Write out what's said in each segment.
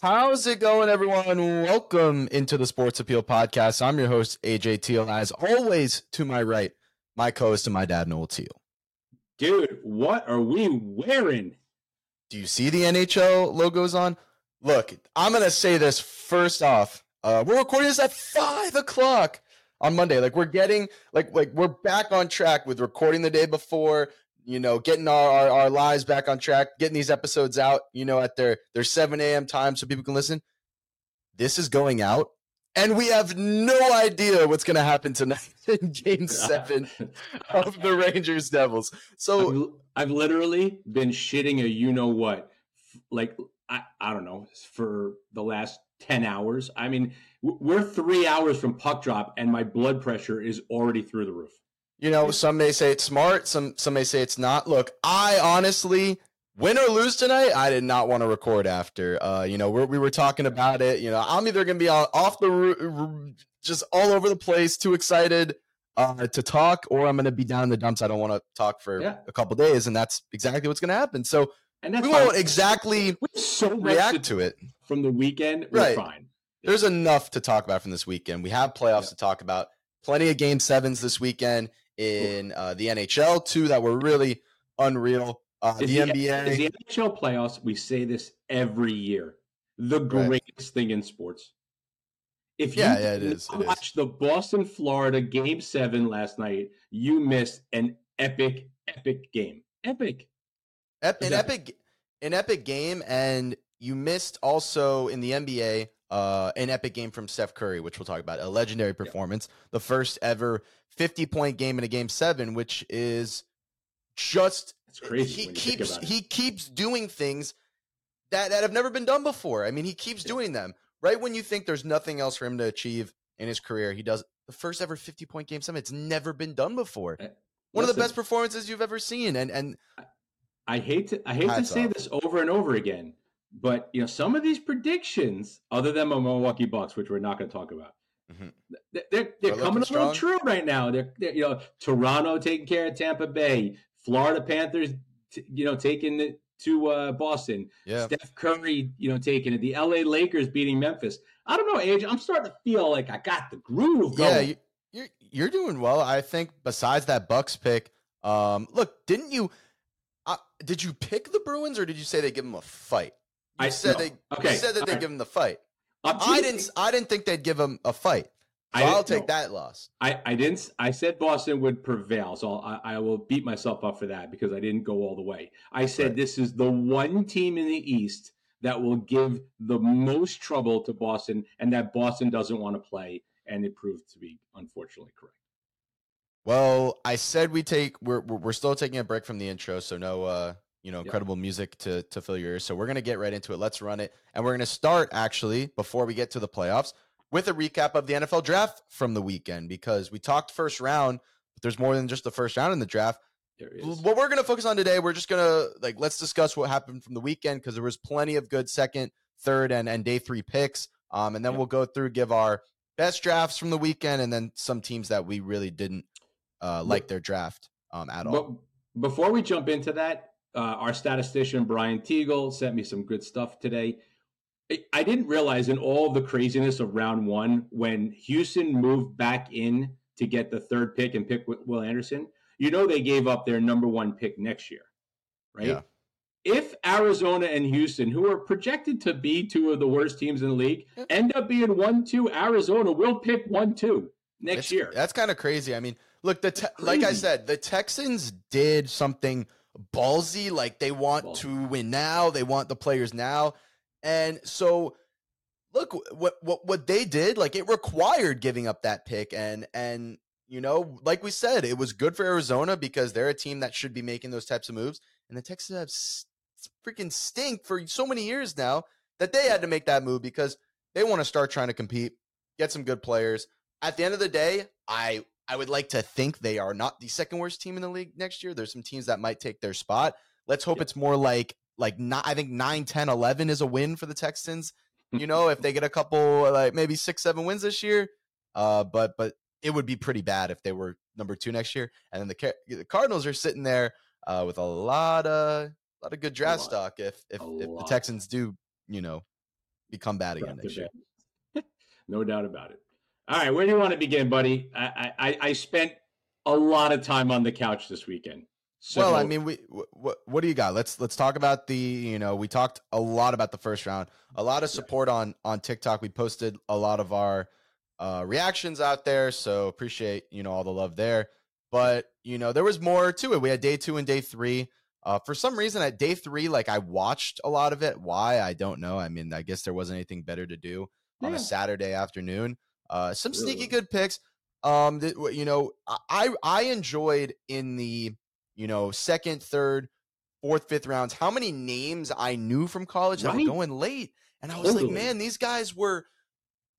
How's it going, everyone? Welcome into the Sports Appeal Podcast. I'm your host, AJ Teal. As always, to my right, my co host and my dad, Noel Teal. Dude, what are we wearing? Do you see the NHL logos on? Look, I'm going to say this first off. Uh, we're recording this at five o'clock on Monday. Like, we're getting, like, like we're back on track with recording the day before, you know, getting our, our, our, lives back on track, getting these episodes out, you know, at their, their 7 a.m. time so people can listen. This is going out, and we have no idea what's going to happen tonight in game seven of the Rangers Devils. So I've, I've literally been shitting a you know what, like, I, I don't know, for the last 10 hours. I mean, we're three hours from puck drop, and my blood pressure is already through the roof. You know, some may say it's smart, some some may say it's not. Look, I honestly, win or lose tonight, I did not want to record after. Uh, you know, we're, we were talking about it. You know, I'm either gonna be off the just all over the place, too excited uh, to talk, or I'm gonna be down in the dumps. I don't want to talk for yeah. a couple days, and that's exactly what's gonna happen. So and that's we won't exactly so react to it from the weekend. right, fine. There's enough to talk about from this weekend. We have playoffs yeah. to talk about. Plenty of game sevens this weekend in uh, the NHL, two that were really unreal. Uh, the, the, NBA, the NHL playoffs. We say this every year. The greatest right. thing in sports. If you yeah, yeah, it is. watch the Boston Florida game seven last night, you missed an epic, epic game. Epic. Ep- an epic, an epic game, and you missed also in the NBA uh, an epic game from Steph Curry, which we'll talk about, a legendary performance, the first ever 50 point game in a game seven, which is just it's crazy. He keeps he keeps doing things that, that have never been done before. I mean, he keeps yeah. doing them. Right when you think there's nothing else for him to achieve in his career, he does the first ever 50 point game seven. It's never been done before. Eh, One of the best performances you've ever seen. And and I, I hate to I hate to say off. this over and over again, but you know some of these predictions, other than my Milwaukee Bucks, which we're not going to talk about, Mm-hmm. They're they're, they're coming a little true right now. They're, they're, you know Toronto taking care of Tampa Bay, Florida Panthers, t- you know taking it to uh, Boston. Yeah. Steph Curry, you know taking it. The L.A. Lakers beating Memphis. I don't know, Age. I'm starting to feel like I got the groove going. Yeah, you, you're you're doing well. I think besides that Bucks pick, um, look, didn't you? Uh, did you pick the Bruins or did you say they give them a fight? I said no. they. Okay. Said that they give him the fight. I didn't. I didn't think they'd give him a fight. So I'll take no. that loss. I, I didn't. I said Boston would prevail, so I, I, will beat myself up for that because I didn't go all the way. I said right. this is the one team in the East that will give the most trouble to Boston, and that Boston doesn't want to play, and it proved to be unfortunately correct. Well, I said we take. We're we're still taking a break from the intro, so no uh you know, incredible yep. music to to fill your ears. So we're gonna get right into it. Let's run it, and we're gonna start actually before we get to the playoffs with a recap of the NFL draft from the weekend because we talked first round, but there's more than just the first round in the draft. What we're gonna focus on today, we're just gonna like let's discuss what happened from the weekend because there was plenty of good second, third, and and day three picks. Um, and then yep. we'll go through give our best drafts from the weekend, and then some teams that we really didn't uh, like their draft um, at all. But before we jump into that, uh, our statistician Brian Teagle sent me some good stuff today. I didn't realize in all the craziness of round one when Houston moved back in to get the third pick and pick Will Anderson. You know they gave up their number one pick next year, right? Yeah. If Arizona and Houston, who are projected to be two of the worst teams in the league, end up being one two, Arizona will pick one two next it's, year. That's kind of crazy. I mean, look, the te- like I said, the Texans did something ballsy. Like they want ballsy. to win now. They want the players now. And so look what what what they did, like it required giving up that pick and and you know, like we said, it was good for Arizona because they're a team that should be making those types of moves. And the Texans have s- freaking stink for so many years now that they had to make that move because they want to start trying to compete, get some good players. At the end of the day, I I would like to think they are not the second worst team in the league next year. There's some teams that might take their spot. Let's hope yep. it's more like like not, I think 9, 10, 11 is a win for the Texans. You know, if they get a couple like maybe 6 7 wins this year. Uh but but it would be pretty bad if they were number 2 next year. And then the, the Cardinals are sitting there uh with a lot of a lot of good draft stock if if, if the Texans do, you know, become bad again next year. no doubt about it. All right, where do you want to begin, buddy? I I, I spent a lot of time on the couch this weekend. So, well, I mean, we what what do you got? Let's let's talk about the you know we talked a lot about the first round, a lot of support on on TikTok. We posted a lot of our uh, reactions out there, so appreciate you know all the love there. But you know there was more to it. We had day two and day three. Uh, for some reason, at day three, like I watched a lot of it. Why I don't know. I mean, I guess there wasn't anything better to do on a Saturday afternoon. Uh, some really? sneaky good picks. Um, that, you know, I I enjoyed in the you know, second, third, fourth, fifth rounds, how many names I knew from college that right. were going late. And I was totally. like, man, these guys were,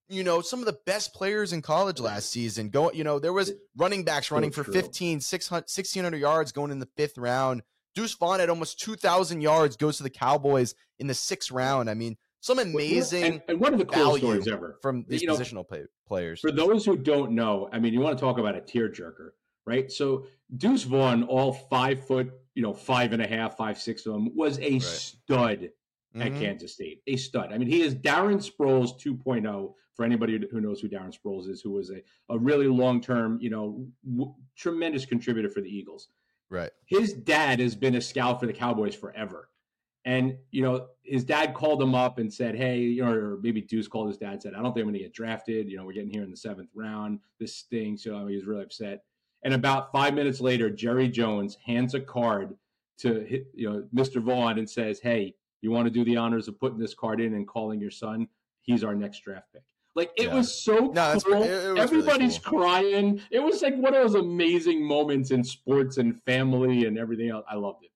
you know, some of the best players in college last season. Go, you know, there was running backs running so for 15, 600, 1600 yards going in the fifth round. Deuce Vaughn had almost 2,000 yards, goes to the Cowboys in the sixth round. I mean, some amazing and, and one of the coolest stories ever from these you positional know, players. For those who don't know, I mean, you want to talk about a tearjerker right? So Deuce Vaughn, all five foot, you know, five and a half, five, six of them, was a right. stud mm-hmm. at Kansas State. A stud. I mean, he is Darren Sproles 2.0 for anybody who knows who Darren Sproles is, who was a, a really long term, you know, w- tremendous contributor for the Eagles. Right. His dad has been a scout for the Cowboys forever. And, you know, his dad called him up and said, Hey, you know, or maybe Deuce called his dad, said, I don't think I'm going to get drafted. You know, we're getting here in the seventh round. This stinks. So I mean, he was really upset. And about five minutes later, Jerry Jones hands a card to you know Mr. Vaughn and says, "Hey, you want to do the honors of putting this card in and calling your son? He's our next draft pick." Like it yeah. was so no, cool. It, it Everybody's really cool. crying. It was like one of those amazing moments in sports and family and everything else. I loved it.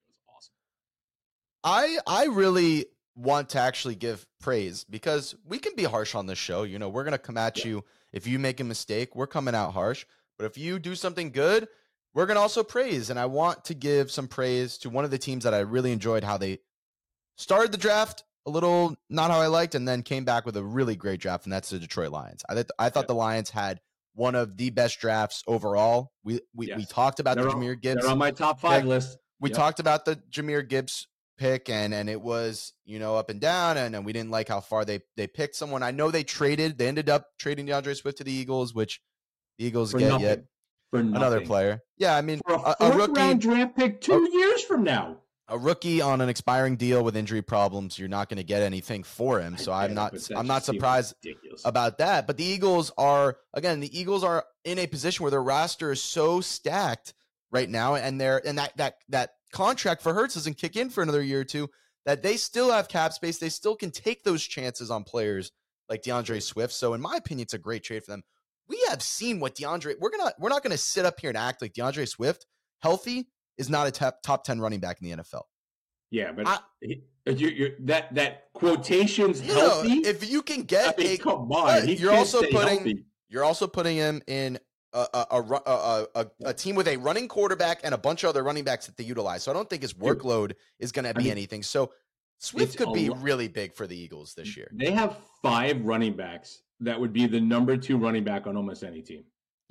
It was awesome. I I really want to actually give praise because we can be harsh on this show. You know, we're gonna come at yeah. you if you make a mistake. We're coming out harsh. But if you do something good, we're going to also praise. And I want to give some praise to one of the teams that I really enjoyed how they started the draft a little not how I liked and then came back with a really great draft, and that's the Detroit Lions. I, th- I thought yeah. the Lions had one of the best drafts overall. We we, yes. we talked about they're the Jahmyr Gibbs. They're on my top five pick. list. We yep. talked about the Jahmyr Gibbs pick and and it was you know up and down and, and we didn't like how far they they picked someone. I know they traded. They ended up trading D'Andre Swift to the Eagles, which the Eagles for get nothing. yet. For another player. Yeah, I mean, for a, a, a rookie round draft pick two a, years from now. A rookie on an expiring deal with injury problems, you're not going to get anything for him. So I'm not I'm not surprised about that. But the Eagles are again, the Eagles are in a position where their roster is so stacked right now, and they're and that that that contract for Hurts doesn't kick in for another year or two. That they still have cap space. They still can take those chances on players like D'Andre Swift. So in my opinion, it's a great trade for them we have seen what D'Andre. We're gonna we're not gonna sit up here and act like D'Andre Swift healthy is not a top top ten running back in the NFL. Yeah, but I, uh, you, you're, that that quotations you healthy. Know, if you can get I mean, a come on, you're also putting healthy. you're also putting him in a a, a, a, a, team with a running quarterback and a bunch of other running backs that they utilize. So I don't think his workload is going to be I mean, anything. So Swift could be lot. really big for the Eagles this year. They have five running backs that would be the number two running back on almost any team.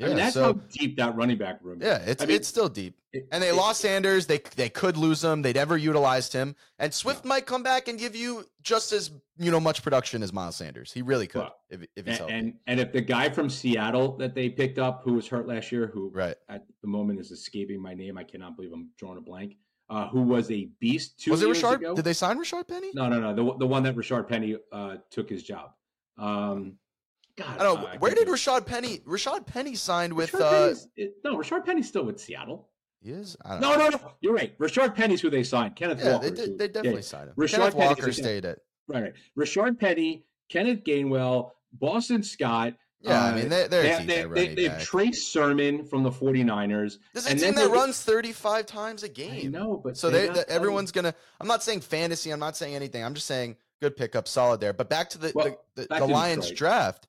Yeah, I mean, that's so, how deep that running back room. Is. Yeah, it's I mean, it's still deep. It, and they it, lost Sanders. They they could lose him. They never utilized him. And Swift yeah. might come back and give you just as you know much production as Miles Sanders. He really could well, if, if he's and, and, and if the guy from Seattle that they picked up who was hurt last year, who right at the moment is escaping my name, I cannot believe I'm drawing a blank. Uh, who was a beast two was it Rashard? Ago. Did they sign Rashard Penny? No, no, no. The the one that Rashard Penny uh, took his job. Um, God, I don't know. Uh, where did Rashaad Penny? Rashard Penny signed with. Uh, no, Rashaad Penny's still with Seattle. He is. no, know. no, no. You're right. Rashard Penny's who they signed. Kenneth yeah, Walker. They, did, they definitely yeah. signed him. Rashard Kenneth Walker stayed at. Right, right. Rashard Penny, Kenneth Gainwell, Boston Scott. Yeah, uh, I mean, they're, they're they, they, they, they have Trey Sermon from the 49ers. This is a team that runs 35 times a game. No, but so they, everyone's going to. I'm not saying fantasy. I'm not saying anything. I'm just saying good pickup, solid there. But back to the, well, the, the, the Lions Detroit. draft.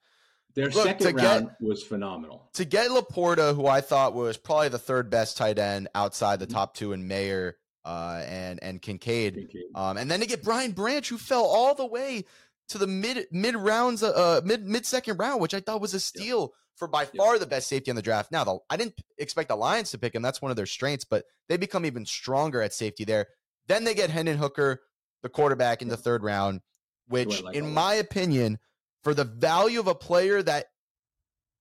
Their Look, second round get, was phenomenal. To get LaPorta, who I thought was probably the third best tight end outside the mm-hmm. top two in Mayer uh, and and Kincaid, Kincaid. Um, and then to get Brian Branch, who fell all the way to the mid mid rounds, uh, uh mid mid second round, which I thought was a steal yep. for by yep. far the best safety in the draft. Now, the, I didn't expect the Lions to pick him; that's one of their strengths, but they become even stronger at safety there. Then they get Hendon Hooker, the quarterback, in the third round. which, like in my opinion, for the value of a player that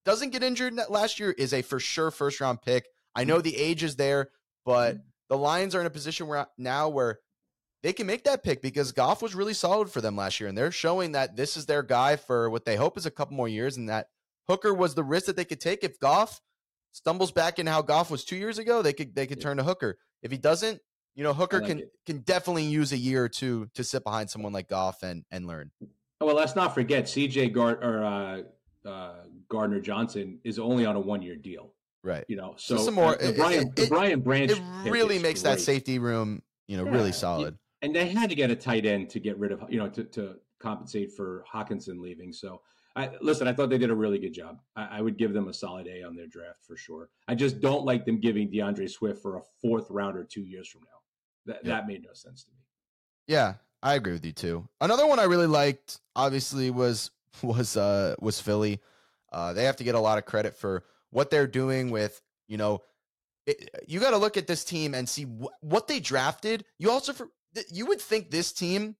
doesn't get injured last year, is a for sure first round pick. I know the age is there, but Mhm. the Lions are in a position where now where they can make that pick because Goff was really solid for them last year, and they're showing that this is their guy for what they hope is a couple more years, and that Hooker was the risk that they could take if Goff stumbles back in how Goff was two years ago. They could they could Yeah. turn to Hooker. If he doesn't, you know, Hooker like can it. can definitely use a year or two to sit behind someone like Goff and and learn. Oh, well, let's not forget C.J. Gard or uh, uh, Gardner Johnson is only on a one year deal. Right. You know, so some more- the Brian it- the Brian Branch It really makes that safety room, you know, Yeah, really solid. and they had to get a tight end to get rid of you know to, to compensate for Hockenson leaving. So I listen, I thought they did a really good job. I, I would give them a solid A on their draft for sure. I just don't like them giving D'Andre Swift for a fourth rounder two years from now. That Yeah. that made no sense to me. Yeah, I agree with you too. Another one I really liked, obviously, was was uh was Philly. Uh, they have to get a lot of credit for what they're doing with you know. It, you got to look at this team and see wh- what they drafted. You also for you would think this team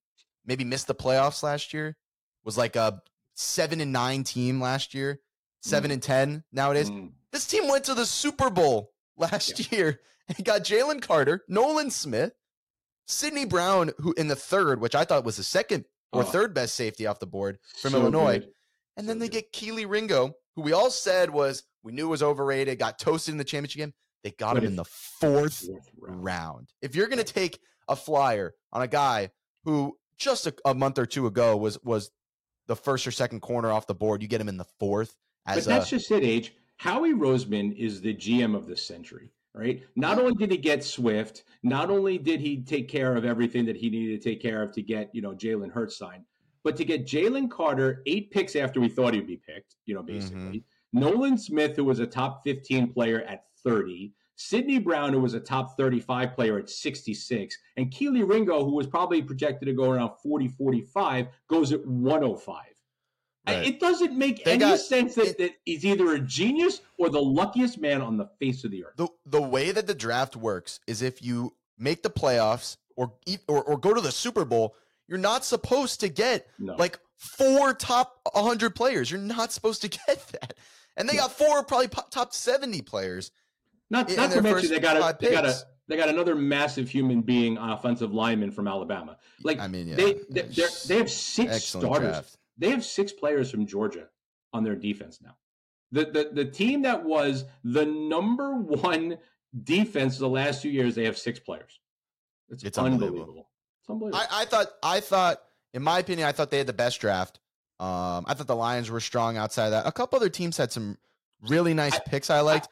maybe missed the playoffs last year. Was like a seven and nine team last year, seven and ten nowadays. Mm. This team went to the Super Bowl last year and got Jalen Carter, Nolan Smith, Sydney Brown, who in the third, which I thought was the second or Oh. third best safety off the board, from So Illinois. good. and So then they good. get Kelee Ringo, who we all said was we knew was overrated, got toasted in the championship game. They got him in the fourth Fourth round. round. If you're going to take a flyer on a guy who just a, a month or two ago was was the first or second corner off the board, you get him in the fourth But that's a just it, Age. Howie Roseman is the GM of the century, right? Not only did he get Swift, not only did he take care of everything that he needed to take care of to get, you know, Jalen Hurts signed, but to get Jalen Carter eight picks after we thought he'd be picked, you know, basically. Mm-hmm. Nolan Smith, who was a top 15 player at 30, Sydney Brown, who was a top 35 player at 66, and Kelee Ringo, who was probably projected to go around 40, 45, goes at 105. Right. It doesn't make They any got- sense that, it- that he's either a genius or the luckiest man on the face of the earth. the the way that the draft works is if you make the playoffs or or or go to the Super Bowl, you're not supposed to get No. like four top 100 players. You're not supposed to get that. And they got four probably top 70 players. not in not to mention they got a they got a they got another massive human being offensive lineman from Alabama. Like I mean, yeah, they they they're- have six starters. draft. They have six players from Georgia on their defense now. The, the the team that was the number one defense the last two years, they have six players. It's, It's unbelievable. unbelievable. It's unbelievable. I, I thought I thought in my opinion I thought they had the best draft. Um, I thought the Lions were strong outside of that. A couple other teams had some really nice I- picks I liked.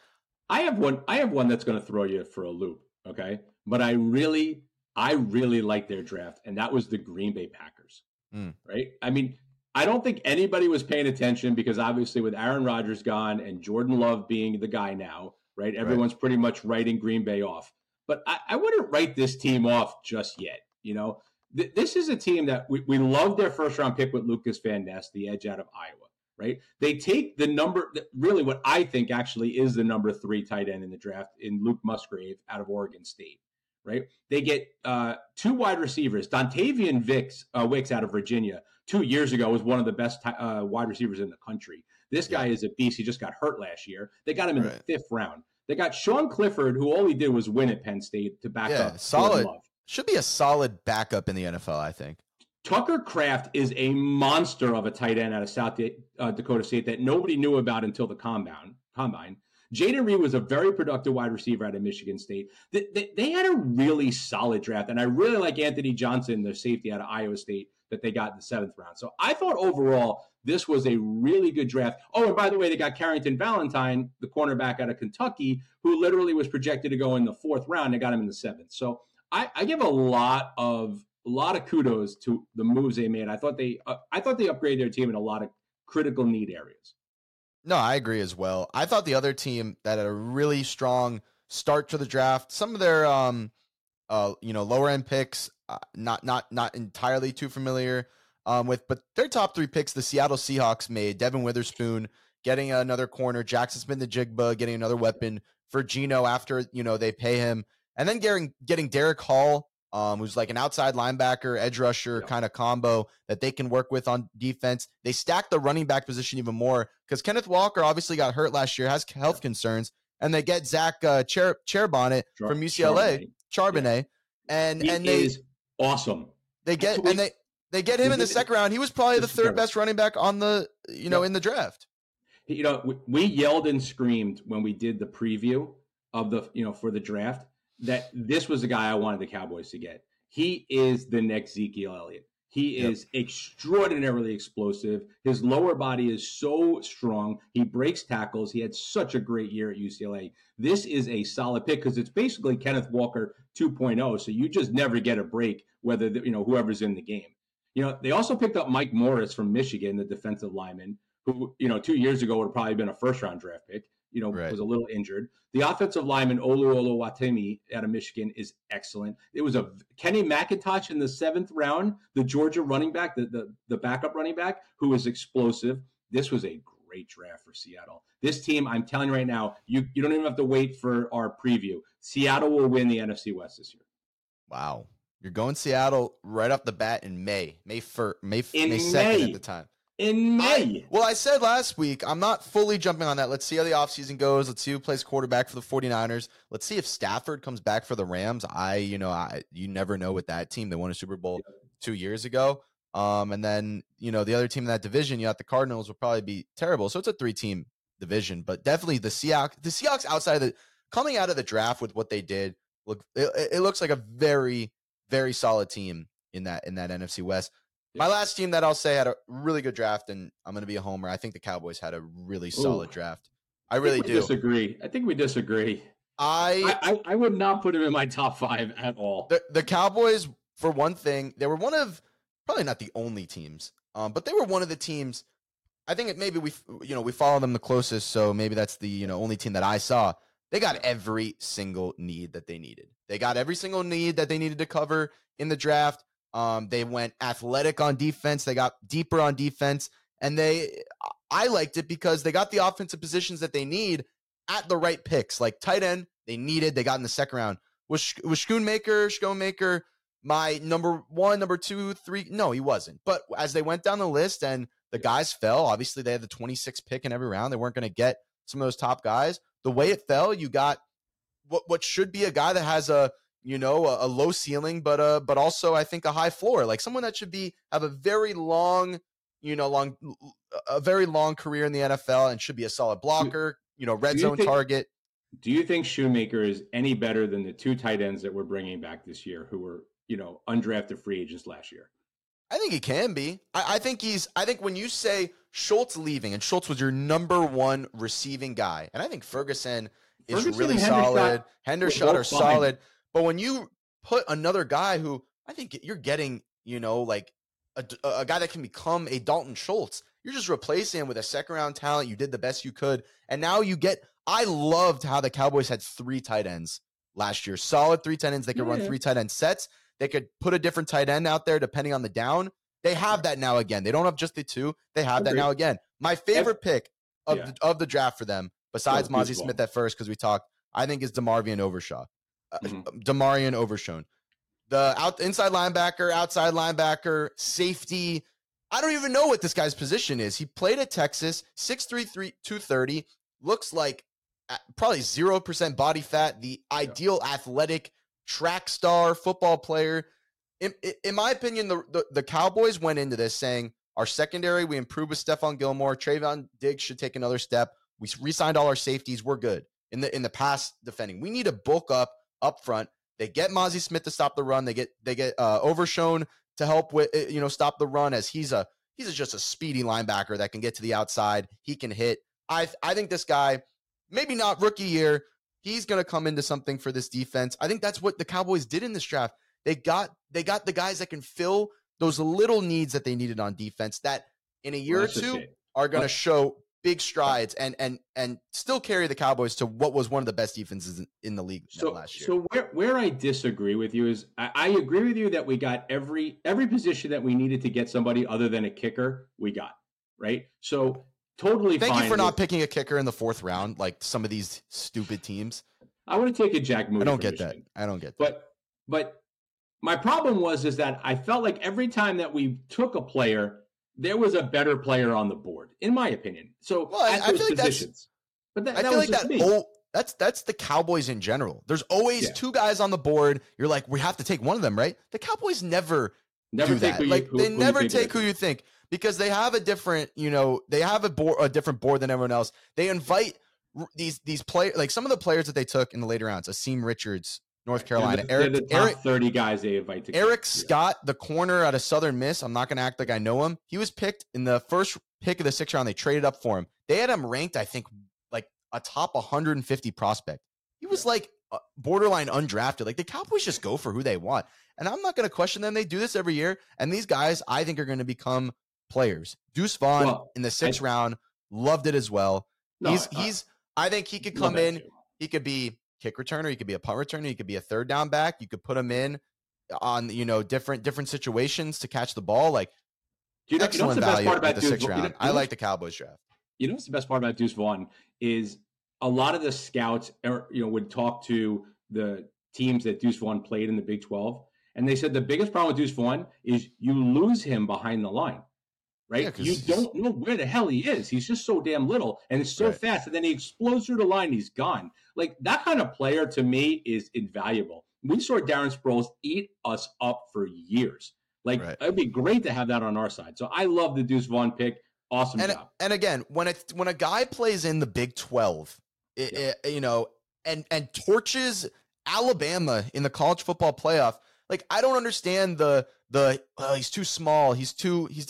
I have one. I have one that's going to throw you for a loop. Okay, but I really, I really like their draft, and that was the Green Bay Packers. Mm. Right? I mean, I don't think anybody was paying attention because obviously with Aaron Rodgers gone and Jordan Love being the guy now, right? Everyone's pretty much writing Green Bay off. But I, I wouldn't write this team off just yet. You know, Th- this is a team that we, we love their first round pick with Lucas Van Ness, the edge out of Iowa right? They take the number, really what I think actually is the number three tight end in the draft in Luke Musgrave out of Oregon State, right? They get uh, two wide receivers. Dontayvion Wicks, uh, Wicks out of Virginia two years ago was one of the best uh, wide receivers in the country. This guy is a beast. He just got hurt last year. They got him in Right. the fifth round. They got Sean Clifford, who all he did was win at Penn State to back Yeah, up. Solid. Should be a solid backup in the NFL, I think. Tucker Kraft is a monster of a tight end out of South uh, Dakota State that nobody knew about until the combine. Combine. Jayden Reed was a very productive wide receiver out of Michigan State. They, they, they had a really solid draft, and I really like Anthony Johnson, the safety out of Iowa State, that they got in the seventh round. So I thought overall this was a really good draft. Oh, and by the way, they got Carrington Valentine, the cornerback out of Kentucky, who literally was projected to go in the fourth round. They got him in the seventh. So I, I give a lot of a lot of kudos to the moves they made. I thought they uh, I thought they upgraded their team in a lot of critical need areas. No, I agree as well. I thought the other team that had a really strong start to the draft, some of their um uh you know lower end picks, uh, not not not entirely too familiar um with, but their top three picks, the Seattle Seahawks made Devon Witherspoon getting another corner, Jaxon Smith-Njigba getting another weapon for Gino after you know they pay him, and then getting getting Derick Hall um, who's like an outside linebacker, edge rusher Yeah. kind of combo that they can work with on defense. They stack the running back position even more because Kenneth Walker obviously got hurt last year, has health concerns, and they get Zach uh, Chair Charbonnet Char- from UCLA, Charbonnet. Charbonnet, and He and they is awesome. they get and they they get him in the second round. He was probably the third best running back on the you know Yeah. in the draft. you know we, we yelled and screamed when we did the preview of the you know for the draft that this was the guy I wanted the Cowboys to get. He is the next Ezekiel Elliott. He Yep. is extraordinarily explosive. His lower body is so strong. He breaks tackles. He had such a great year at UCLA. This is a solid pick because it's basically Kenneth Walker 2.0. So you just never get a break, whether the, you know whoever's in the game. You know they also picked up Mike Morris from Michigan, the defensive lineman, who you know two years ago would have probably been a first round draft pick. You know Right. was a little injured. The offensive lineman Oluwatimi out of Michigan is excellent. It was a Kenny McIntosh in the seventh round, the Georgia running back, the the, the backup running back, who was explosive. This was a great draft for Seattle. This team, I'm telling you right now, you you don't even have to wait for our preview. Seattle will win the NFC West this year. Wow, you're going Seattle right off the bat in May, May first, May In May second May. at the time. In May. I- well, I said last week, I'm not fully jumping on that. Let's see how the offseason goes. Let's see who plays quarterback for the 49ers. Let's see if Stafford comes back for the Rams. I, you know, I you never know with that team. They won a Super Bowl two years ago. Um, and then, you know, the other team in that division, you got the Cardinals will probably be terrible. So it's a three team division, but definitely the Seahawks, the Seahawks outside of the coming out of the draft with what they did, look it, it looks like a very, very solid team in that in that NFC West. My last team that I'll say had a really good draft, and I'm going to be a homer. I think the Cowboys had a really solid Ooh. draft. I I really do. disagree. I think we disagree. I I, I, I would not put him in my top five at all. the, the Cowboys, for one thing, they were one of probably not the only teams, um, but they were one of the teams. I think it maybe we you know we follow them the closest, so maybe that's the you know only team that I saw. They got every single need that they needed. They got every single need that they needed to cover in the draft. Um, they went athletic on defense. They got deeper on defense, and they I liked it because they got the offensive positions that they need at the right picks. Like tight end, they needed. They got in the second round. Was was Schoonmaker, Schoonmaker my number one, number two, three? No, he wasn't. But as they went down the list and the guys fell, obviously they had the 26th pick in every round. They weren't going to get some of those top guys. The way it fell, you got what what should be a guy that has a you know a, a low ceiling, but uh but also I think a high floor, like someone that should be have a very long you know long a very long career in the NFL and should be a solid blocker, you know, red you zone think- target. Do you think Shoemaker is any better than the two tight ends that we're bringing back this year, who were you know undrafted free agents last year? I think he can be. I, I think he's. I think when you say Schultz leaving, and Schultz was your number one receiving guy, and I think Ferguson is Ferguson really Hendershot solid. Hendershot both are fine. solid, but when you put another guy who I think you're getting, you know, like a, a guy that can become a Dalton Schultz, you're just replacing him with a second round talent. You did the best you could, and now you get. I loved how the Cowboys had three tight ends last year, solid three tight ends. They could run three tight end sets. They could put a different tight end out there depending on the down. They have that now again. They don't have just the two. They have that now again. My favorite pick of Yeah. the, of the draft for them, besides Mazi. Smith at first, because we talked, I think is DeMarvion Overshaw, uh, Mhm. DeMarvion Overshown, the out inside linebacker, outside linebacker, safety. I don't even know what this guy's position is. He played at Texas, 6'3", 230, looks like uh, probably zero percent body fat, the ideal athletic track star football player. In, in- in my opinion, the, the the Cowboys went into this saying our secondary we improved with Stephon Gilmore, Trevon Diggs should take another step. We re-signed all our safeties. We're good in the in the pass defending. We need to bulk up up front. They get Mazi Smith to stop the run. They get they get uh, Overshown to help with uh, you know stop the run as he's a he's a, just a speedy linebacker that can get to the outside. He can hit. I I think this guy maybe not rookie year. He's going to come into something for this defense. I think that's what the Cowboys did in this draft. They got they got the guys that can fill those little needs that they needed on defense that in a year or two are going to show big strides and and and still carry the Cowboys to what was one of the best defenses in, the league So, last year. so where where I disagree with you is I, I agree with you that we got every every position that we needed to get somebody other than a kicker we got right. So totally. Thank you for not picking a kicker in the fourth round, like some of these stupid teams. I want to take a Jack Moody. I don't get that. I don't get that. But but My problem was is that I felt like every time that we took a player, there was a better player on the board, in my opinion. So Well, I- I feel like that's- but that, I that feel like that. me. Oh, that's that's the Cowboys in general. There's always Yeah. two guys on the board. You're like, we have to take one of them, right? The Cowboys never Never do take that. who you, like who- they who never take who you think because they have a different, you know, they have a board, a different board than everyone else. They invite these these players, like some of the players that they took in the later rounds. Asim Richards, North Carolina, They're the, Eric they're the top Eric thirty guys they invite to Eric. Scott, the corner out of Southern Miss. I'm not going to act like I know him. He was picked in the first pick of the sixth round. They traded up for him. They had him ranked, I think, like a top 150 prospect. He was like uh, borderline undrafted. Like the Cowboys just go for who they want. And I'm not going to question them. They do this every year. And these guys, I think, are going to become players. Deuce Vaughn Well, in the sixth round loved it as well. No, he's I- he's. I think he could come in. too. He could be kick returner. He could be a punt returner. He could be a third down back. You could put him in on you know different different situations to catch the ball. Like you know, you know excellent what's the best value part at about the Deuce sixth Vaughn? You know- I like the Cowboys draft. You know what's the best part about Deuce Vaughn is a lot of the scouts, er, you know, would talk to the teams that Deuce Vaughn played in the Big Twelve, and they said the biggest problem with Deuce Vaughn is you lose him behind the line, right? Yeah, you don't know where the hell he is. He's just so damn little and it's so Right. fast, and then he explodes through the line. He's gone. Like that kind of player to me is invaluable. We saw Darren Sproles eat us up for years. Like Right. it'd be great to have that on our side. So I love the Deuce Vaughn pick. Awesome And job. and again, when it when a guy plays in the Big Twelve, it, it- you know, and and torches Alabama in the college football playoff, like I don't understand the the well, he's too small. He's too he's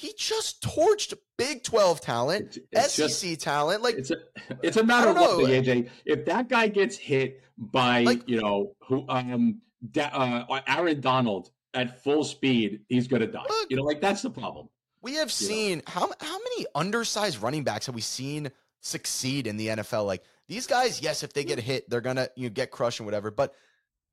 he just torched Big Twelve talent, It's- SEC just- talent. Like it's a it's a matter of what know. thing, AJ. If that guy gets hit by Like- you know who um da, uh, Aaron Donald at full speed, he's gonna die. Look. you know, like that's the problem. We have seen how how many undersized running backs have we seen succeed in the NFL? Like these guys, yes, if they get hit, they're gonna you know, get crushed and whatever, but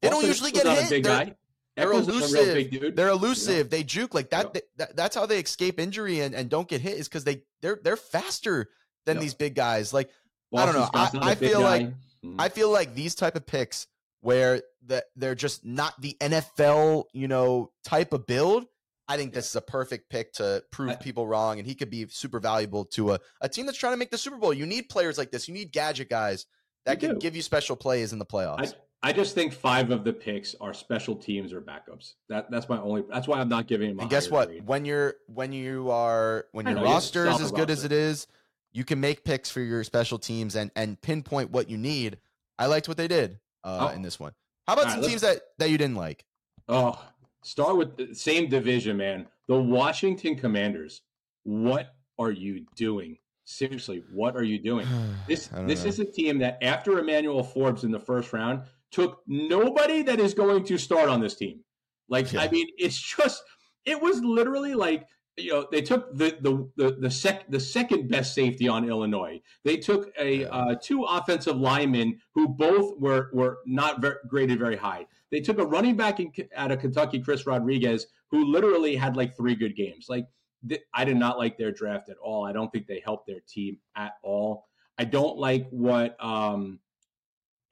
they don't usually get hit. A big They're, guy. They're elusive. big dude. they're elusive. They juke like that, Yeah. that. That's how they escape injury and, and don't get hit is because they they're they're faster than Yeah. these big guys. Like I don't know. I- I feel like-. Mhm. I feel like these type of picks where that they're just not the NFL you know type of build. I think this is a perfect pick to prove I- people wrong, and he could be super valuable to a, a team that's trying to make the Super Bowl. You need players like this. You need gadget guys that You can do. give you special plays in the playoffs. I just think five of the picks are special teams or backups. That that's my only. That's why I'm not giving him. A and guess what? grade. When you're when you are when I your know, you roster is as good as it is, you can make picks for your special teams and and pinpoint what you need. I liked what they did uh, Oh. in this one. How about All some right, teams that that you didn't like? Oh, start with the same division, man. The Washington Commanders. What are you doing? Seriously, what are you doing? This this know. is a team that after Emmanuel Forbes in the first round took nobody that is going to start on this team. Like I mean, it's just it was literally like you know they took the the the the sec the second best safety on Illinois. They took a Yeah. uh, two offensive linemen who both were were not very, graded very high. They took a running back in, out of Kentucky, Chris Rodriguez, who literally had like three good games. Like th- I did not like their draft at all. I don't think they helped their team at all. I don't like what um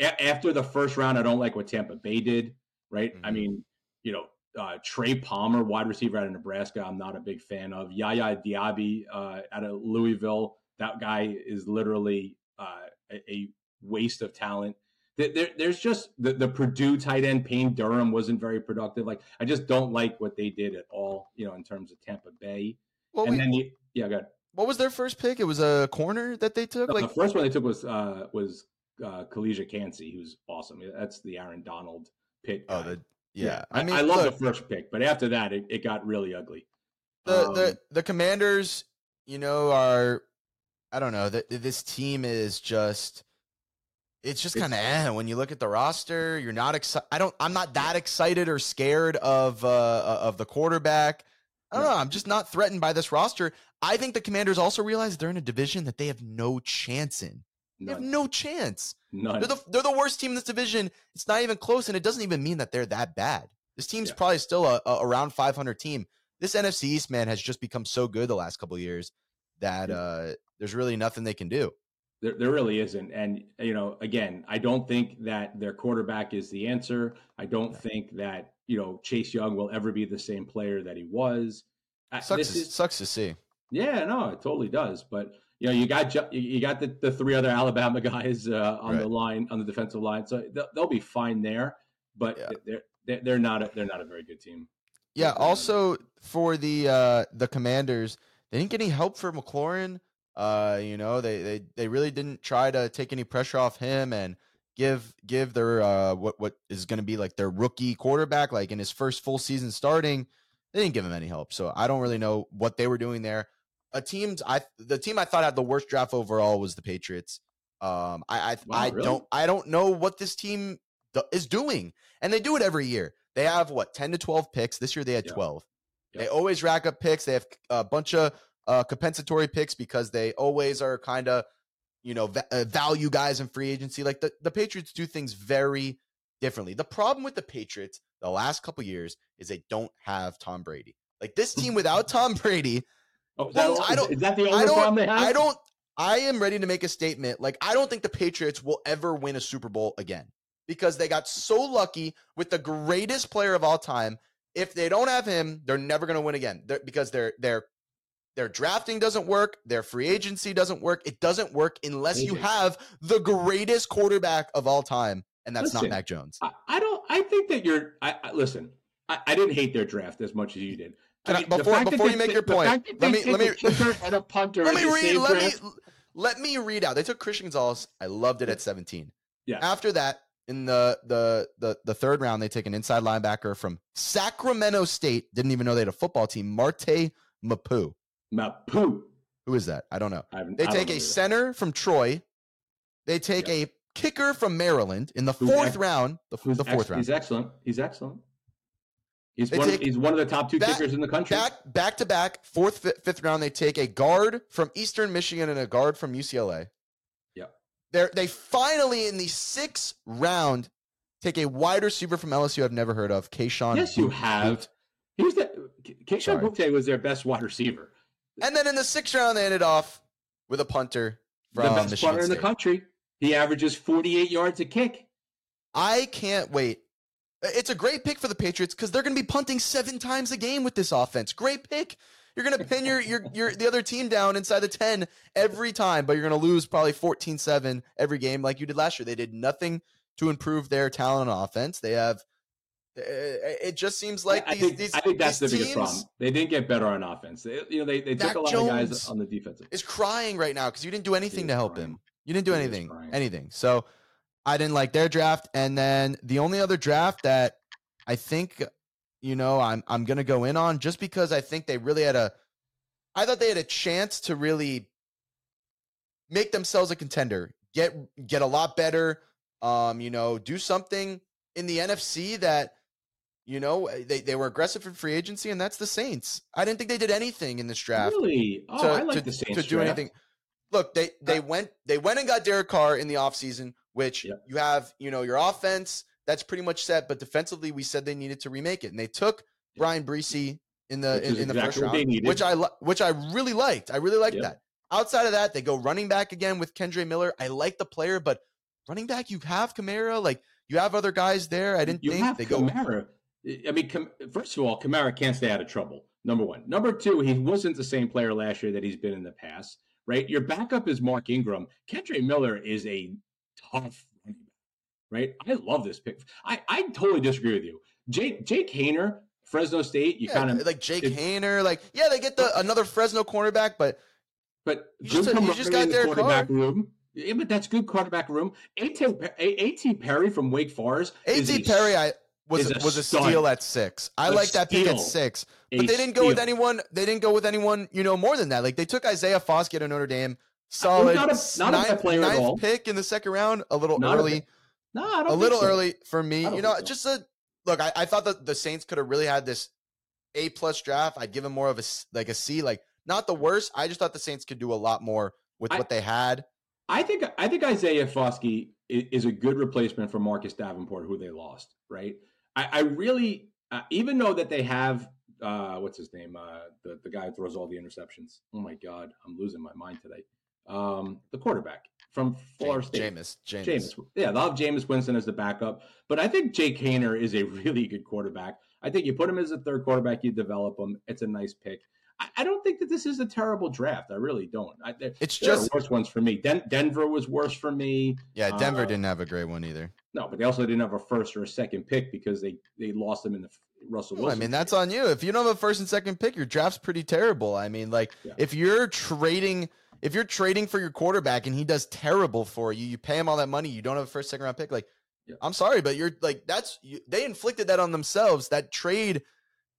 a- after the first round. I don't like what Tampa Bay did. Right? I Mhm. mean, you know, uh, Trey Palmer, wide receiver out of Nebraska, I'm not a big fan of. Yaya Diaby uh, out of Louisville, that guy is literally uh, a, waste of talent. There, there- there's just the, the Purdue tight end Payne Durham wasn't very productive. Like I just don't like what they did at all. You know, in terms of Tampa Bay. Well, and wait, then the, yeah, go ahead. what was their first pick? It was a corner that they took. No, Like the first one they took was uh, was uh, Calijah Kancey, who's awesome. That's the Aaron Donald pick. oh, the yeah. I, I mean, I love the first pick, but after that, it, it got really ugly. the Um, the the commanders you know are i don't know that this team is just it's just kind of eh. when you look at the roster you're not excited i don't i'm not that excited or scared of uh of the quarterback i don't know i'm just not threatened by this roster i think the commanders also realize they're in a division that they have no chance in they have no chance none. they're the, they're the worst team in this division. It's not even close, and it doesn't even mean that they're that bad. This team's Yeah. probably still a, a around 500 team. This NFC East man has just become so good the last couple of years that Yeah. uh, there's really nothing they can do. There, there really isn't. And, you know, again, I don't think that their quarterback is the answer. I don't No. think that you know Chase Young will ever be the same player that he was. Sucks, to, is, sucks to see. Yeah, no, it totally does. But you know, you got you got the, the three other Alabama guys uh, on right. the line on the defensive line, so they'll, they'll be fine there. But yeah. they're they're not a, they're not a very good team. Yeah. Also, for the uh, the Commanders, they didn't get any help for McLaurin. Uh, you know, they they they really didn't try to take any pressure off him and give give their uh what what is going to be like their rookie quarterback like in his first full season starting. They didn't give him any help, so I don't really know what they were doing there. A team I the team I thought had the worst draft overall was the Patriots. Um, I I, wow, I really? don't I don't know what this team is doing, and they do it every year. They have what ten to twelve picks. This year they had yeah. twelve. Yeah. They always rack up picks. They have a bunch of uh, compensatory picks because they always are kind of you know va- uh, value guys in free agency. Like the the Patriots do things very differently. The problem with the Patriots the last couple years is they don't have Tom Brady. Like this team without Tom Brady. Oh, is, that, I don't, is that the only problem they have? I don't. I am ready to make a statement. Like I don't think the Patriots will ever win a Super Bowl again because they got so lucky with the greatest player of all time. If they don't have him, they're never going to win again they're, because their their their drafting doesn't work, their free agency doesn't work. It doesn't work unless you have the greatest quarterback of all time, and that's listen, not Mac Jones. I, I, don't. I think that you're. I, I listen. I, I, didn't hate their draft as much as you did. I mean, before before you make your point, let me let me and a punter. Let me read. Let me let me read out. They took Christian Gonzalez. I loved it at 17. Yeah. After that, in the the the the third round, they take an inside linebacker from Sacramento State. Didn't even know they had a football team. Marte Mapu. Mapu. Who is that? I don't know. they take a center from Troy. They take yep. a kicker from Maryland in the fourth ex- round. The, the fourth ex- round. He's excellent. He's excellent. He's one, of, he's one of the top two back, kickers in the country. Back back to back, fourth, fifth, fifth round, they take a guard from Eastern Michigan and a guard from UCLA. Yeah. They they finally in the sixth round take a wide receiver from LSU I've never heard of, Kayshon. Yes, you have. He was the Kayshon Boutte was their best wide receiver. And then in the sixth round, they ended off with a punter from the best Michigan punter State. in the country. He averages 48 yards a kick. I can't wait. It's a great pick for the Patriots because they're going to be punting seven times a game with this offense. Great pick. You're going to pin your, your your the other team down inside the 10 every time, but you're going to lose probably 14-7 every game like you did last year. They did nothing to improve their talent on offense. They have uh, it just seems like I these, think, these, I think that's the biggest problem. They didn't get better on offense. They, you know, they, they took a lot Jones of guys on the defensive. Is crying right now because you didn't do anything to help crying. him. You didn't do he anything, anything. So I didn't like their draft. And then the only other draft that I think, you know, I'm I'm gonna go in on just because I think they really had a, I thought they had a chance to really make themselves a contender, get get a lot better, um, you know, do something in the NFC that you know, eh, they, they were aggressive in free agency, and that's the Saints. I didn't think they did anything in this draft. Really? Oh, to, I like to, the Saints to do draft. anything. Look, they they went they went and got Derek Carr in the offseason, which yep. you have, you know, your offense that's pretty much set, but defensively we said they needed to remake it. And they took yep. Bryan Bresee in the in, in, the exactly first round, which I which I really liked. I really liked yep. that. Outside of that, they go running back again with Kendre Miller. I like the player, but running back, you have Kamara, like you have other guys there. I didn't you think they Kamara. go Kamara. I mean, first of all, Kamara can't stay out of trouble. Number one. Number two, he wasn't the same player last year that he's been in the past, right? Your backup is Mark Ingram. Kendre Miller is a tough running back, right? I love this pick. I, I totally disagree with you. Jake Jake Haener, Fresno State, you yeah, kind of like Jake it, Haener, like yeah, they get the another Fresno cornerback, but but you just, you just got their quarterback room. Yeah, but that's good quarterback room. A.T. Perry from Wake Forest. A.T. Perry, I was a, was a steal at six. I like that pick at six, but they didn't go with anyone. They didn't go with anyone, you know, more than that. Like they took Isaiah Foskey of Notre Dame, solid not a, not ninth, player ninth pick in the second round, a little not early. A, no, a little so. early for me. You know, so. just a look. I, I thought that the Saints could have really had this A plus draft. I'd give them more of a like a C, like not the worst. I just thought the Saints could do a lot more with I, what they had. I think I think Isaiah Foskey is a good replacement for Marcus Davenport, who they lost. Right. I, I really, uh, even though that they have, uh, what's his name, uh, the the guy who throws all the interceptions. Oh my God, I'm losing my mind today. Um, the quarterback from Florida State. Jameis. Jameis. Jameis. Yeah, they'll have Jameis Winston as the backup. But I think Jake Haener is a really good quarterback. I think you put him as a third quarterback, you develop him. It's a nice pick. I, I don't think that this is a terrible draft. I really don't. I, there, It's there are just worse ones for me. Den- Denver was worse for me. yeah. Denver uh, didn't have a great one either. No, but they also didn't have a first or a second pick because they they lost them in the Russell Well, Wilson. I mean, that's on you. If you don't have a first and second pick, your draft's pretty terrible. I mean, like Yeah. if you're trading, if you're trading for your quarterback and he does terrible for you, you pay him all that money, you don't have a first, second round pick. Like, Yeah. I'm sorry, but you're like that's you, they inflicted that on themselves. That trade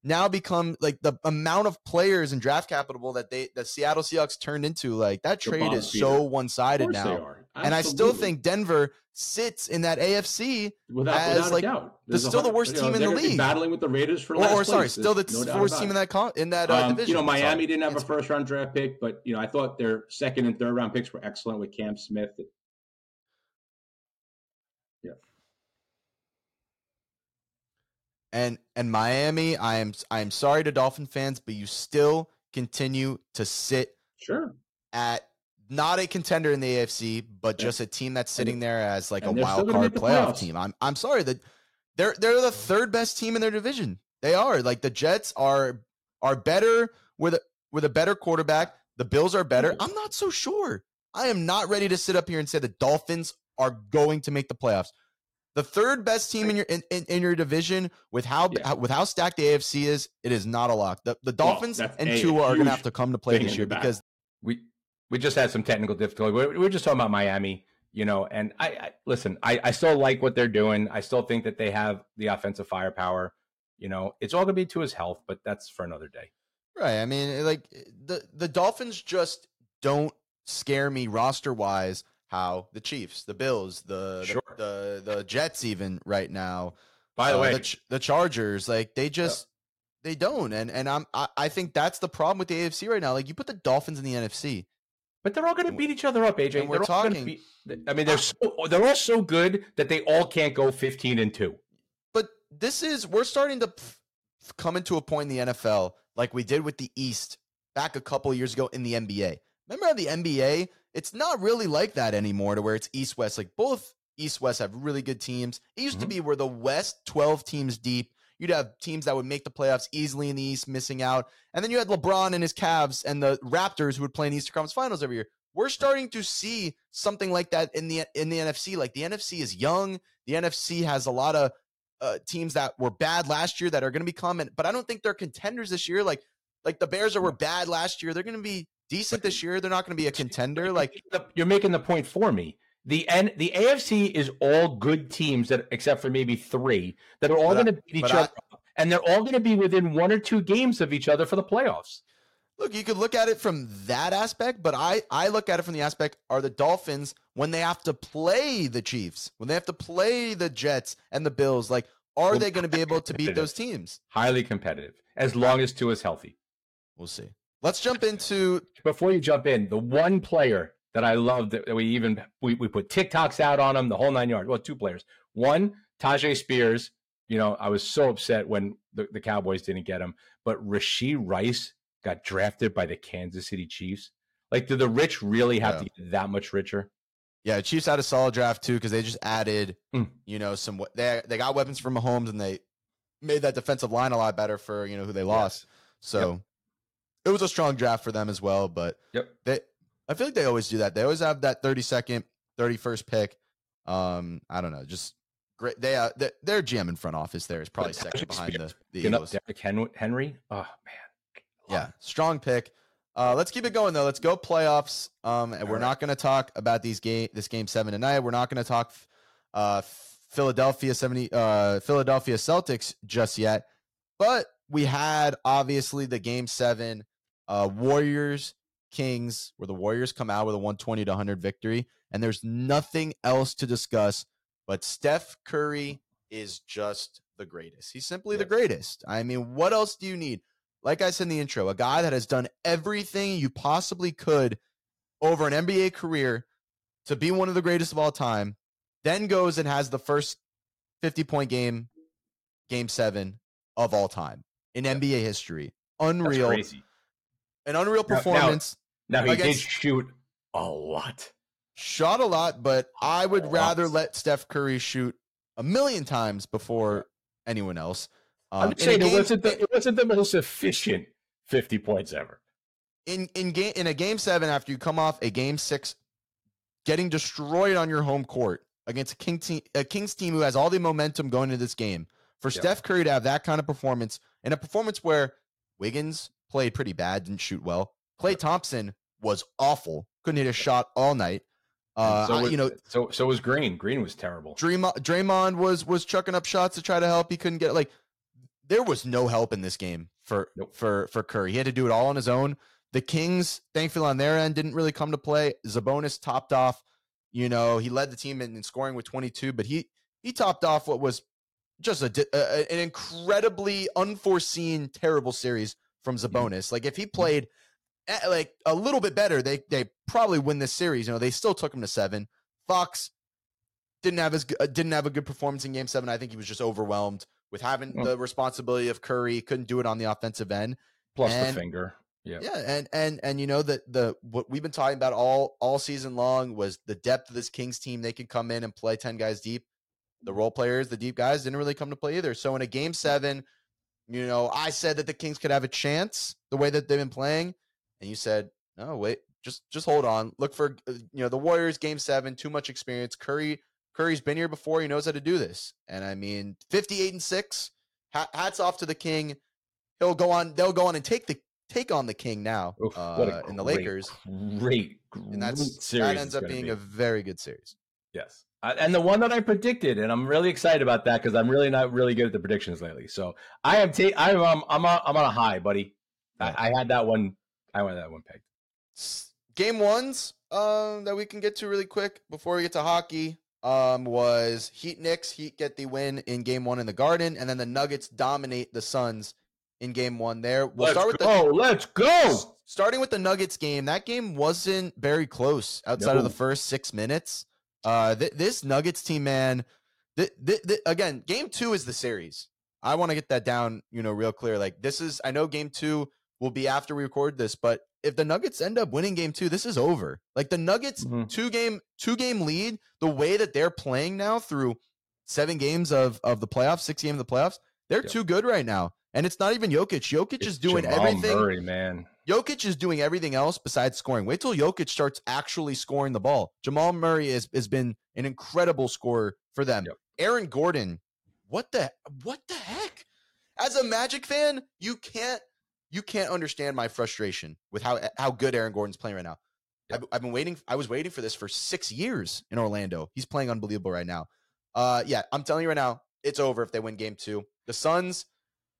now become like the amount of players and draft capital that they the Seattle Seahawks turned into. Like that trade is so one sided now. And I still think Denver sits in that AFC without, as, without like, a doubt, There's still the worst you team in the league. battling with the Raiders for or, last or sorry, place. still the no fourth team in that con- in that uh, Um, division. you know, Sorry. Miami didn't have a first round draft pick, but you know, I thought their second and third round picks were excellent with Cam Smith. And and Miami, I am I am sorry to Dolphin fans, but you still continue to sit Sure. at not a contender in the AFC, but just a team that's sitting there as like a and wild card playoff playoffs. team. I'm I'm sorry that they're they're the third best team in their division. They are like the Jets are are better with a with a better quarterback. The Bills are better. I'm not so sure. I am not ready to sit up here and say the Dolphins are going to make the playoffs. The third best team in your in, in, in your division with how, Yeah. how with how stacked the AFC is, it is not a lock. The the Dolphins that's and a Tua are going to have to come to play this year because we we just had some technical difficulty. We we were just talking about Miami, you know, and I, I listen. I, I still like what they're doing. I still think that they have the offensive firepower. You know, it's all gonna be to his health, but that's for another day. Right. I mean, like the the Dolphins just don't scare me roster wise. How the Chiefs, the Bills, the Sure. the, the the Jets, even right now. By the uh, way, the, Ch- the Chargers, like they just they don't, and and I'm I, I think that's the problem with the AFC right now. Like you put the Dolphins in the NFC, but they're all gonna beat each other up, AJ. and we're They're all gonna talking- beat- I mean, they're so, they're all so good that they all can't go fifteen and two. but this is we're starting to come into a point in the NFL like we did with the East back a couple years ago in the NBA. Remember how the NBA? It's not really like that anymore, to where it's East West. Like both East West have really good teams. It used to Mhm. be where the West twelve teams deep. You'd have teams that would make the playoffs easily in the East, missing out, and then you had LeBron and his Cavs and the Raptors who would play in the Eastern Conference Finals every year. We're starting to see something like that in the in the NFC. Like the NFC is young. The NFC has a lot of uh, teams that were bad last year that are going to become, and, but I don't think they're contenders this year. Like like the Bears that were bad last year, they're going to be decent this year. They're not going to be a contender. Like you're making the point for me. The N, the AFC is all good teams that, except for maybe three, that are all going to beat each I- other, up, and they're all going to be within one or two games of each other for the playoffs. look, you could look at it from that aspect, but I I look at it from the aspect are the Dolphins when they have to play the Chiefs, when they have to play the Jets and the Bills. Like, are Well, they going to be able to beat those teams? Highly competitive, as long as Tua's healthy. We'll see. Let's jump into Before you jump in, the one player that I love that we even we, we put TikToks out on him, the whole nine yards. Well, two players. One, Tyjae Spears. You know, I was so upset when the, the Cowboys didn't get him, but Rashee Rice got drafted by the Kansas City Chiefs. Like, do the rich really have Yeah. to get that much richer? Yeah, Chiefs had a solid draft too because they just added, Mm. you know, some they they got weapons from Mahomes and they made that defensive line a lot better for you know who they lost. So it was a strong draft for them as well. But Yep. they, I feel like they always do that. They always have that thirty second, thirty first pick. Um, I don't know, just great. They uh, their- their GM in front office there is probably Tajay second behind the the up Eagles. Derrick Henry. Oh man, Yeah, strong pick. Uh, let's keep it going though. Let's go playoffs. Um, and All we're right. not going to talk about these game this game seven tonight. We're not going to talk uh, Philadelphia seventy uh, Philadelphia Celtics just yet, but we had obviously the game seven uh, Warriors Kings where the Warriors come out with a one twenty to hundred victory, and there's nothing else to discuss. But Steph Curry is just the greatest. He's simply the greatest. I mean, what else do you need? like I said in the intro, a guy that has done everything you possibly could over an NBA career to be one of the greatest of all time, then goes and has the first 50 point game, game seven of all time in NBA history. That's Unreal. An unreal Now- now- performance. Now he did shoot a lot. Shot a lot, but I would A rather lot. let Steph Curry shoot a million times before anyone else. I'm Um, a saying it wasn't the it wasn't the most efficient 50 points ever. in in game in a game seven after you come off a game six, getting destroyed on your home court against a King team, a Kings team who has all the momentum going into this game. For Yeah. Steph Curry to have that kind of performance and a performance where Wiggins played pretty bad, didn't shoot well. Klay Thompson was awful, couldn't hit a shot all night. Uh, so was, you know, so so was Green. Green was terrible. Draymond, Draymond was was chucking up shots to try to help. He couldn't get like there was no help in this game for Nope. for for Curry. He had to do it all on his own. The Kings, thankfully on their end, didn't really come to play. Sabonis topped off. You know, he led the team in, in scoring with 22, but he he topped off what was just a a- an incredibly unforeseen terrible series from Sabonis. Like if he played eh, like a little bit better, they they probably win this series. You know, they still took him to seven. Fox didn't have his uh, didn't have a good performance in Game Seven. I think he was just overwhelmed with having Mm. the responsibility of Curry. Couldn't do it on the offensive end. Plus and- the finger. Yeah. Yeah, and and and you know that the what we've been talking about all all season long was the depth of this Kings team. They could come in and play ten guys deep. The role players, the deep guys, didn't really come to play either. So in a game seven, you know, I said that the Kings could have a chance the way that they've been playing, and you said, no, wait, just just hold on. Look for uh, you know the Warriors game seven, too much experience. Curry Curry's been here before. He knows how to do this. And I mean, fifty eight and six. Hats off to the King. He'll go on. They'll go on and take the take on the King now Oof, uh, in the great, Lakers, Great, great and that's series that ends up being be. a very good series. Yes. I- And the one that I predicted, and I'm really excited about that because I'm really not really good at the predictions lately. So I am ta- I'm um, I'm on, I'm on a high, buddy. I, I had that one. I went that one pegged. Game ones um, that we can get to really quick before we get to hockey um, was Heat Knicks. Heat get the win in game one in the Garden, and then the Nuggets dominate the Suns in game one. There, we'll Let's start with the go. Let's go. Starting with the Nuggets game, that game wasn't very close outside of the first six minutes. Uh, th- this Nuggets team, man, th- th- th- again, game two is the series. I want to get that down, you know, real clear. Like this is, I know game two will be after we record this, but if the Nuggets end up winning game two, this is over. Like the Nuggets Mhm. two game two game lead, the way that they're playing now through seven games of of the playoffs, six games of the playoffs, they're Yep. too good right now. And it's not even Jokic. Jokic It's is doing Jamal everything. Murray, man. Jokic is doing everything else besides scoring. Wait till Jokic starts actually scoring the ball. Jamal Murray has, has been an incredible scorer for them. Yep. Aaron Gordon, what the what the heck? As a Magic fan, you can't you can't understand my frustration with how how good Aaron Gordon's playing right now. I've, I've been waiting. I was waiting for this for six years in Orlando. He's playing unbelievable right now. Uh, yeah, I'm telling you right now, it's over if they win Game Two. The Suns,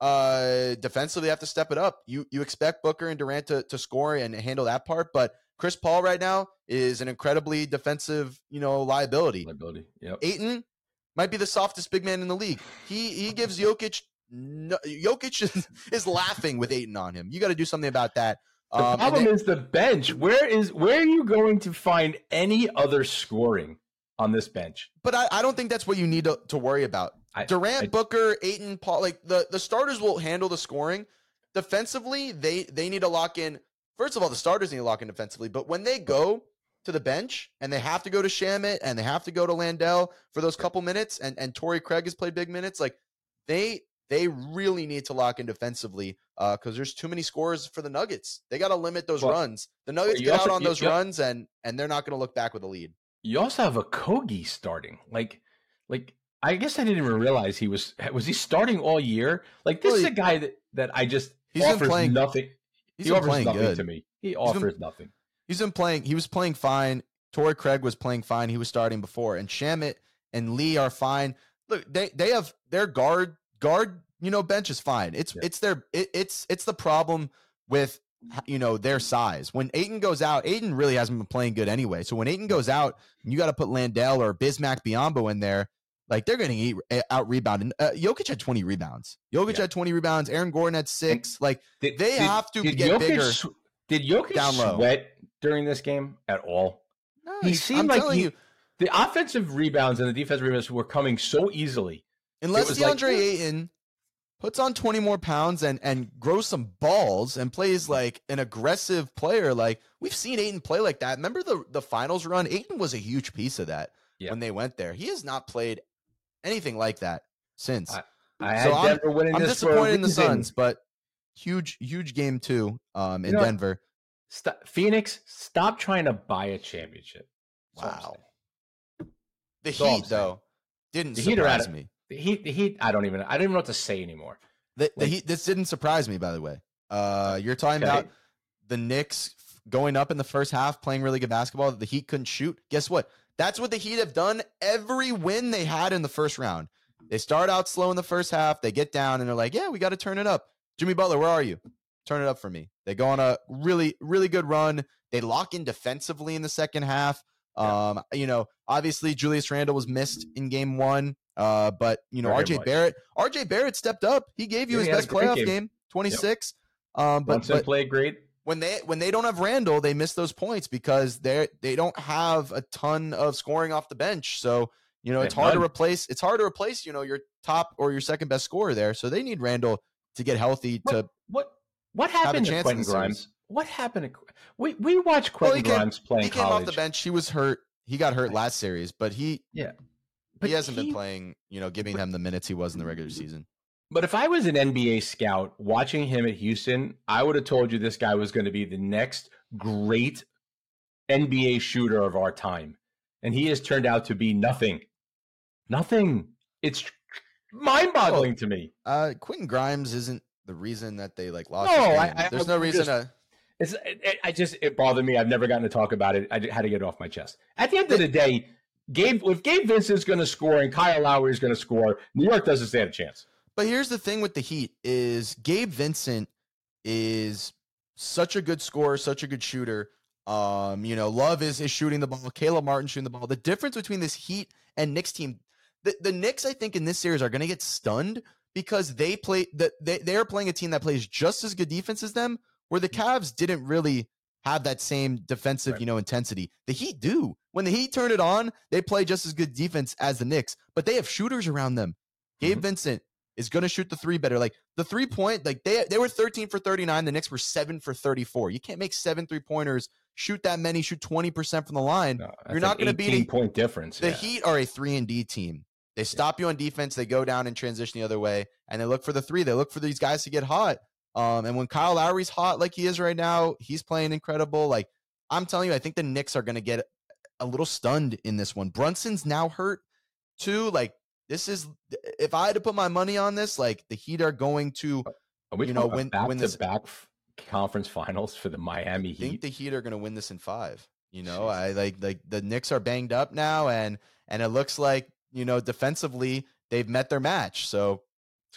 uh, defensively have to step it up. You you expect Booker and Durant to, to score and handle that part, but Chris Paul right now is an incredibly defensive, you know, liability. Liability. Yep. Ayton might be the softest big man in the league. He he gives Jokic no, Jokic is, is laughing with Ayton on him. You got to do something about that. The Um, problem then- is the bench. Where is where are you going to find any other scoring on this bench? but I, I don't think that's what you need to, to worry about. I- Durant, I- Booker, Ayton, Paul, like the, the starters will handle the scoring. Defensively, they they need to lock in. First of all, the starters need to lock in defensively, but when they go to the bench and they have to go to Shamet and they have to go to Landale for those couple minutes, and and Torrey Craig has played big minutes, like they they really need to lock in defensively uh, because there's too many scores for the Nuggets. They got to limit those Well, runs. The Nuggets get out on those runs and and they're not going to look back with a lead. You also have Okogie starting. Like, like I guess I didn't even realize he was was he starting all year. Like this Well, is a guy that that I just He's been offers playing- nothing. He's he been offers playing nothing good. to me. He been- offers nothing. He's been playing. He was playing fine. Torrey Craig was playing fine. He was starting before, and Shamet and Lee are fine. Look, they they have their guard guard. You know, bench is fine. It's Yeah. it's their it, it's it's the problem with you know their size. When Ayton goes out, Ayton really hasn't been playing good anyway. So when Ayton goes out, you got to put Landale or Bismack Biyombo in there. Like they're getting eat, out rebounded. Uh, Jokic had twenty rebounds. Jokic Yeah. had twenty rebounds. Aaron Gordon had six. like Did, They have to get Jokic bigger Did Jokic down low. sweat during this game at all? no, He I'm seemed like he- you, The offensive rebounds and the defensive rebounds were coming so easily. unless was like- DeAndre Ayton puts on 20 more pounds and and grows some balls and plays like an aggressive player, like we've seen Ayton play like that. Remember the the finals run? Ayton was a huge piece of that Yeah. when they went there. He has not played anything like that since. I- I So had I'm- Denver winning I'm this disappointed in the. Suns, but huge, huge game too um, in You know? Denver. Stop, Phoenix, stop trying to buy a championship. That's Wow. The That's Heat, though, didn't The Heat surprise it. me. The Heat, the Heat. I don't even. I don't even know what to say anymore. The, the Like- Heat. This didn't surprise me, by the way. Uh, you're talking Okay. about the Knicks going up in the first half, playing really good basketball. The Heat couldn't shoot. Guess what? That's what the Heat have done every win they had in the first round. They start out slow in the first half. They get down and they're like, "Yeah, we got to turn it up." Jimmy Butler, where are you? Turn it up for me. They go on a really, really good run. They lock in defensively in the second half. Yeah. Um, you know, obviously Julius Randle was missed in game one. Uh, but you know, Very RJ much. Barrett, RJ Barrett stepped up. He gave you Yeah, his he had a best playoff game. game, 26. Um, but, Brunson but played great. When they when they don't have Randle, they miss those points because they they don't have a ton of scoring off the bench. So you know it's hard to replace. It's hard to replace you know your top or your second best scorer there. So they need Randle to get healthy to. What what have a happened to Quentin Grimes? What happened to we we watched Quentin he came- Grimes play He came college. off the bench. He was hurt. He got hurt last series, but he but he hasn't been playing. You know, giving them the minutes he was in the regular season. But if I was an NBA scout watching him at Houston, I would have told you this guy was going to be the next great NBA shooter of our time. And he has turned out to be nothing. Nothing. It's mind boggling to me. Uh, Quentin Grimes isn't the reason that they like lost. No. I- I- There's no I'm reason just- to. It's, it, it- I just, it bothered me. I've never gotten to talk about it. I had to get it off my chest. At the end of the day, Gabe, if Gabe Vincent's going to score and Kyle Lowry is going to score, New York doesn't stand a chance. But here's the thing with the Heat is Gabe Vincent is such a good scorer, such a good shooter. Um, you know, Love is is shooting the ball, Caleb Martin shooting the ball. The difference between this Heat and Knicks team, the, the Knicks, I think, in this series are gonna get stunned because they play that they, they are playing a team that plays just as good defense as them, where the Cavs didn't really have that same defensive, Right. you know, intensity. The Heat do. When the Heat turn it on, they play just as good defense as the Knicks, but they have shooters around them. Gabe Mhm. Vincent is going to shoot the three better. Like the three point, like they they were 13 for 39. The Knicks were seven for 34. You can't make seven three pointers, shoot that many, shoot 20% from the line. No, You're not gonna beat 18 a- point difference. The yeah. Heat are a three and D team. They stop you on defense. They go down and transition the other way, and they look for the three. They look for these guys to get hot. Um, and when Kyle Lowry's hot like he is right now, he's playing incredible. Like I'm telling you, I think the Knicks are going to get a little stunned in this one. Brunson's now hurt too. Like this is, if I had to put my money on this, like the Heat are going to. Are you know, when- back to this- back conference finals for the Miami Heat. I think the Heat are going to win this in five. You know, Jeez. I like like the Knicks are banged up now, and and it looks like you know defensively they've met their match. So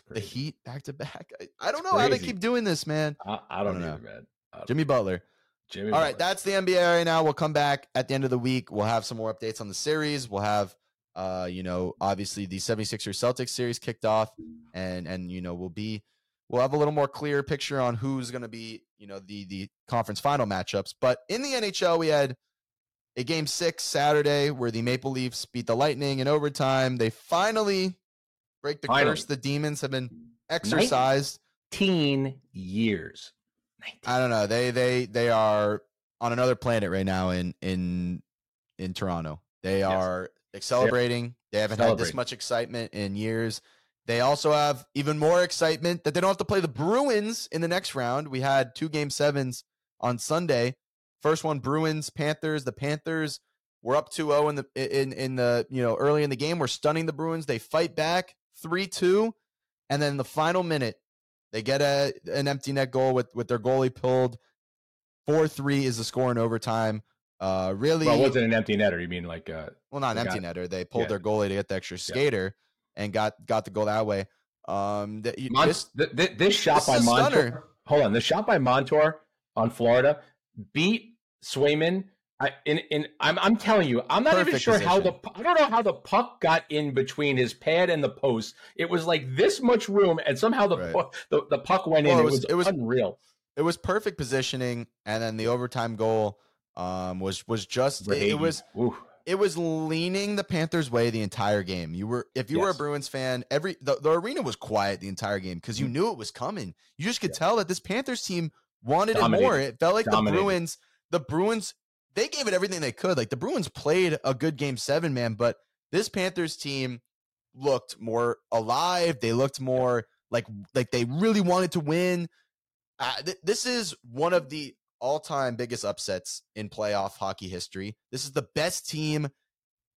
the. Heat back to back. I, I don't know how they keep doing this, man. I, I don't I don't either, man. I don't- Jimmy Butler. Jimmy. All right, that's the NBA right now. We'll come back at the end of the week. We'll have some more updates on the series. We'll have uh, you know, obviously the 76ers Celtics series kicked off and and you know, we'll be we'll have a little more clear picture on who's going to be, you know, the the conference final matchups. But in the NHL, we had a game 6 Saturday where the Maple Leafs beat the Lightning in overtime. They finally break the Finally. curse. The Demons have been exercised. 19 years. 19. I don't know. They they they are on another planet right now in in in Toronto. They Yes. are celebrating. They haven't had this much excitement in years. They also have even more excitement that they don't have to play the Bruins in the next round. We had two game sevens on Sunday. First one Bruins Panthers. The Panthers were up 2-0 in the in in the, you know, early in the game. We're stunning the Bruins. They fight back 3-2 and then the final minute they get a an empty net goal with with their goalie pulled. Four three is the score in overtime. Uh, really, Well, it wasn't an empty netter. You mean like uh, well, not an empty got- netter. They pulled yeah. their goalie to get the extra skater and got got the goal that way. Um, that you, Mon- this, th- th- this shot this by Montour. stunner. Hold on, the shot by Montour on Florida beat Swayman. I, in, in, I'm, I'm telling you, I'm not even Perfect sure how the I don't know how the puck got in between his pad and the post. It was like this much room, and somehow the Right. pu- the, the puck went Well, in. it It was- was, it was- unreal. it was perfect positioning, and then the overtime goal um was was just it, was Ooh. it was leaning the Panthers' way the entire game. You were if you were a Bruins fan, every the, the arena was quiet the entire game because you Mm. knew it was coming. You just could Yeah. tell that this Panthers team wanted it more. It felt like Dominated. the Bruins, the Bruins, they gave it everything they could. Like the Bruins played a good game seven, man, but this Panthers team looked more alive. They looked more like like they really wanted to win. Uh, th- this is one of the all-time biggest upsets in playoff hockey history. This is the best team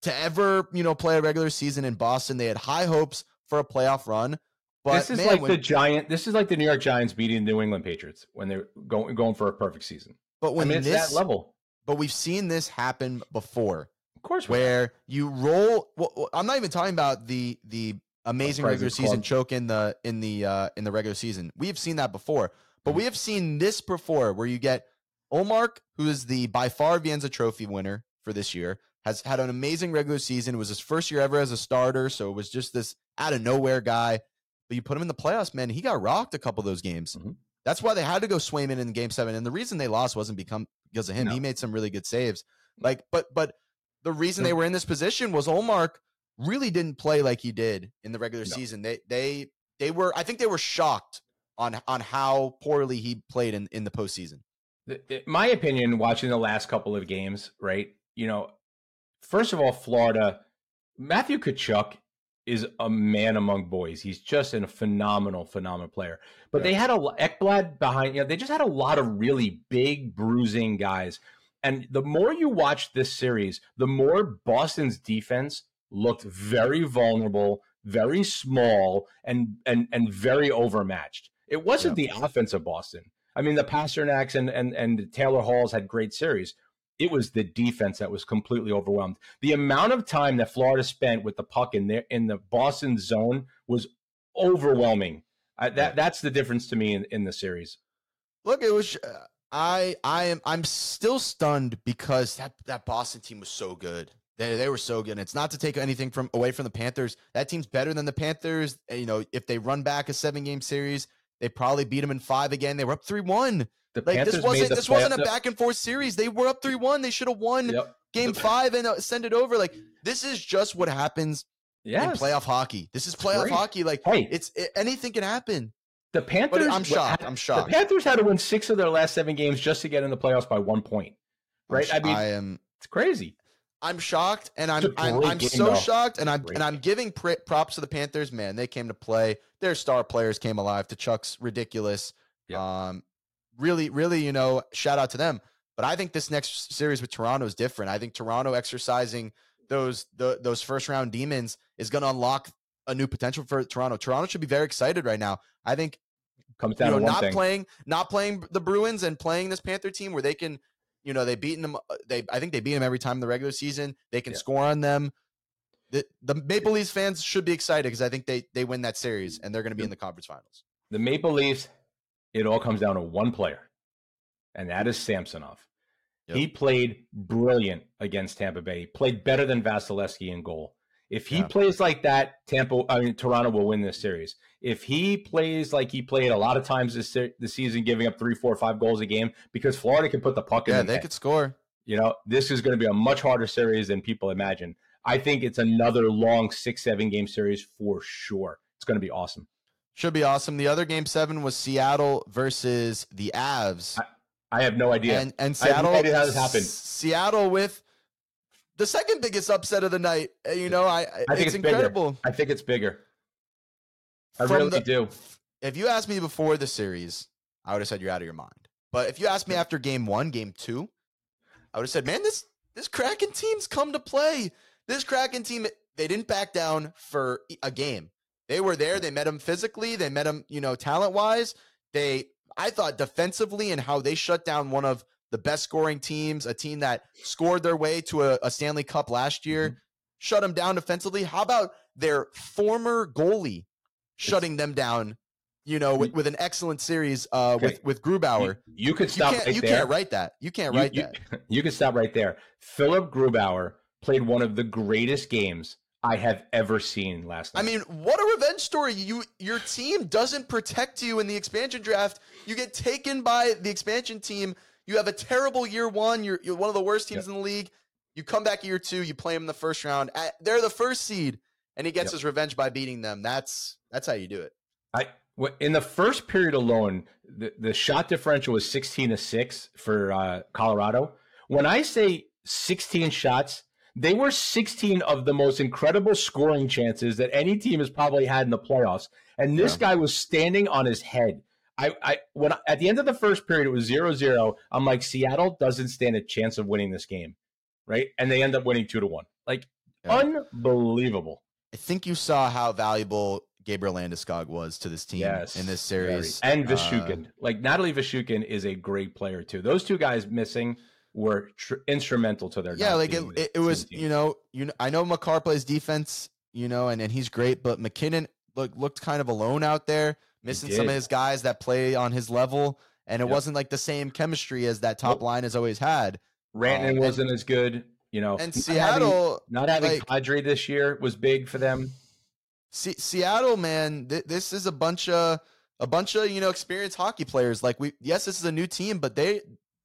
to ever, you know, play a regular season in Boston. They had high hopes for a playoff run, but this is man, like when, the giant. This is like the New York Giants beating the New England Patriots when they're going going for a perfect season. but I when mean, it's this, that level. but we've seen this happen before, Of course, where you roll. Well, I'm not even talking about the the amazing regular season Club. choke in the in the uh, in the regular season. We have seen that before, but Mhm. we have seen this before, where you get Ullmark, who is the by far Vezina Trophy winner for this year, has had an amazing regular season. It was his first year ever as a starter, so it was just this out of nowhere guy. But you put him in the playoffs, man. He got rocked a couple of those games. Mhm. That's why they had to go Swayman in game seven, and the reason they lost wasn't become because of him. No. He made some really good saves. Like, but but the reason No. they were in this position was Ullmark really didn't play like he did in the regular No. season. They they they were I think they were shocked on on how poorly he played in in the postseason. My opinion, watching the last couple of games, right? You know, first of all, Florida, Matthew Tkachuk is a man among boys. He's just a phenomenal, phenomenal player. But they had a Ekblad behind. You know, they just had a lot of really big, bruising guys. And the more you watch this series, the more Boston's defense looked very vulnerable, very small, and and and very overmatched. It wasn't the offense of Boston. I mean, the Pastrnaks and and and Taylor Halls had great series. It was the defense that was completely overwhelmed. The amount of time that Florida spent with the puck in there in the Boston zone was overwhelming. I, that that's the difference to me in, in the series. Look, it was uh, I I am I'm still stunned because that that Boston team was so good. They they were so good. And it's not to take anything from away from the Panthers. That team's better than the Panthers. You know, if they run back a seven game series, they probably beat them in five again. They were up three one. Like Panthers this wasn't this wasn't a back and forth series. They were up three one. They should have won Yep. game five and uh, send it over. Like this is just what happens Yes. in playoff hockey. This is playoff Great. hockey. Like Hey, it's it, anything can happen. the Panthers. I'm shocked. had- I'm shocked. The Panthers had to win six of their last seven games just to get in the playoffs by one point. Right? sh- I mean, I am it's crazy. I'm shocked, and I'm I'm, I'm so though. shocked, and I'm Great and I'm giving pr- props to the Panthers. Man, they came to play. Their star players came alive. Tkachuk's ridiculous. Yeah. Um, really, really, you know, shout out to them. But I think this next series with Toronto is different. I think Toronto exercising those the, those first round demons is going to unlock a new potential for Toronto. Toronto should be very excited right now. I think Comes you down know to one not thing. playing not playing the Bruins and playing this Panther team where they can you know they beaten them uh, they I think they beat them every time in the regular season they can Yeah. score on them the, the Maple Leafs fans should be excited because I think they they win that series and they're going to be in the conference finals the Maple Leafs, it all comes down to one player, and that is Samsonov. Yep. He played brilliant against Tampa Bay. He played better than Vasilevskiy in goal. If he Yeah. plays like that, Tampa, I mean Toronto will win this series. If he plays like he played a lot of times this this season, giving up three, four, five goals a game, because Florida can put the puck in. yeah the they net. could score You know, this is going to be a much harder series than people imagine. I think it's another long six, seven game series for sure. It's going to be awesome. should be awesome the other game seven was Seattle versus the Avs I have no idea. and and I have no Seattle idea how this happened. Seattle with the second biggest upset of the night Uh, you know I, I think it's, it's bigger. incredible I think it's bigger. I From really the- do. if you asked me before the series, I would have said you're out of your mind. But if you asked me after game one, game two, I would have said, man, this this Kraken team's come to play. This Kraken team, they didn't back down for a game. They were there. They met him physically. They met him, you know, talent wise. They, I thought defensively and how they shut down one of the best scoring teams, a team that scored their way to a, a Stanley Cup last year, shut them down defensively. How about their former goalie shutting them down? You know, with, with an excellent series uh, Okay. with with Grubauer. You, you could You stop can't, right you can't write that. You can't you, write you, that. you can stop right there. Philipp Grubauer played one of the greatest games I have ever seen last night. I mean, what a revenge story! You your team doesn't protect you in the expansion draft. You get taken by the expansion team. You have a terrible year one. You're, you're one of the worst teams in the league, You come back year two, you play them in the first round. At, they're the first seed, and he gets Yep. his revenge by beating them. That's that's how you do it. I in the first period alone, the, the shot differential was 16 to 6 for uh, Colorado. When I say 16 shots, they were 16 of the most incredible scoring chances that any team has probably had in the playoffs. And this Yeah. guy was standing on his head. I, I when at the end of the first period it was 0-0, I'm like Seattle doesn't stand a chance of winning this game. Right? And they end up winning 2 to 1. Like Yeah. unbelievable. I think you saw how valuable Gabriel Landeskog was to this team Yes, in this very. series. And Uh, Nichushkin. like Natalie Nichushkin is a great player too. Those two guys missing were tr- instrumental to their yeah, like it, it, it was, team. you know, you know, I know Makar plays defense, you know, and, and he's great, but MacKinnon look looked kind of alone out there, missing some of his guys that play on his level, and it Yep. wasn't like the same chemistry as that top Nope. line has always had. Rantanen um, wasn't as good. You know, And not having, Seattle, not having like- Kadri this year was big for them. Se- Seattle, man, th- this is a bunch of a bunch of you know experienced hockey players. Like we, yes, this is a new team, but they,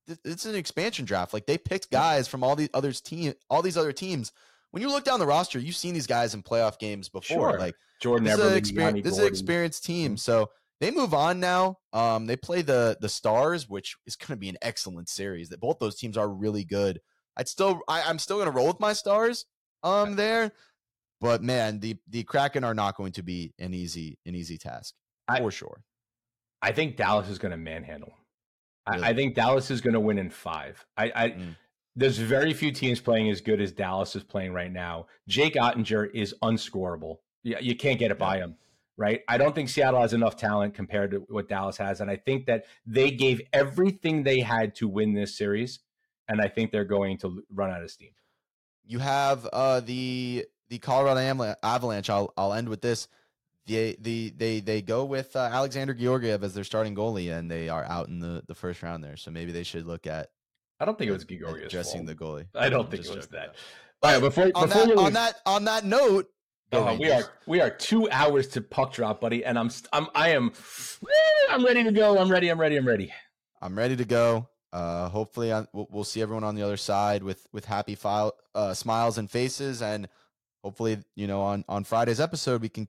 th- it's an expansion draft. Like they picked guys from all these others team, all these other teams. When you look down the roster, you've seen these guys in playoff games before. Sure. Like Jordan this is, an this is an experienced team. Mhm. So they move on now. Um, they play the the Stars, which is going to be an excellent series. That both those teams are really good. I'd still, I, I'm still going to roll with my Stars. Um, there, but man, the the Kraken are not going to be an easy an easy task I- for sure. I think Dallas is going to manhandle. Really? I, I think Dallas is going to win in five. I, I Mm. There's very few teams playing as good as Dallas is playing right now. Jake Oettinger is unscorable. You, you can't get it by him, right? I don't think Seattle has enough talent compared to what Dallas has, and I think that they gave everything they had to win this series, and I think they're going to run out of steam. You have uh the the Colorado Avalanche. I'll I'll end with this. The the they they go with uh, Alexander Georgiev as their starting goalie, and they are out in the the first round there. So maybe they should look at I don't think it was Gregorius addressing the goalie. I don't I'm think it was that. All right, before on before that on that on that note, Uh, we are we are two hours to puck drop, buddy, and I'm I'm I am I'm ready to go. I'm ready. I'm ready. I'm ready. I'm ready to go. Uh, hopefully, I, we'll, we'll see everyone on the other side with with happy file, uh, smiles and faces, and hopefully, you know, on on Friday's episode, we can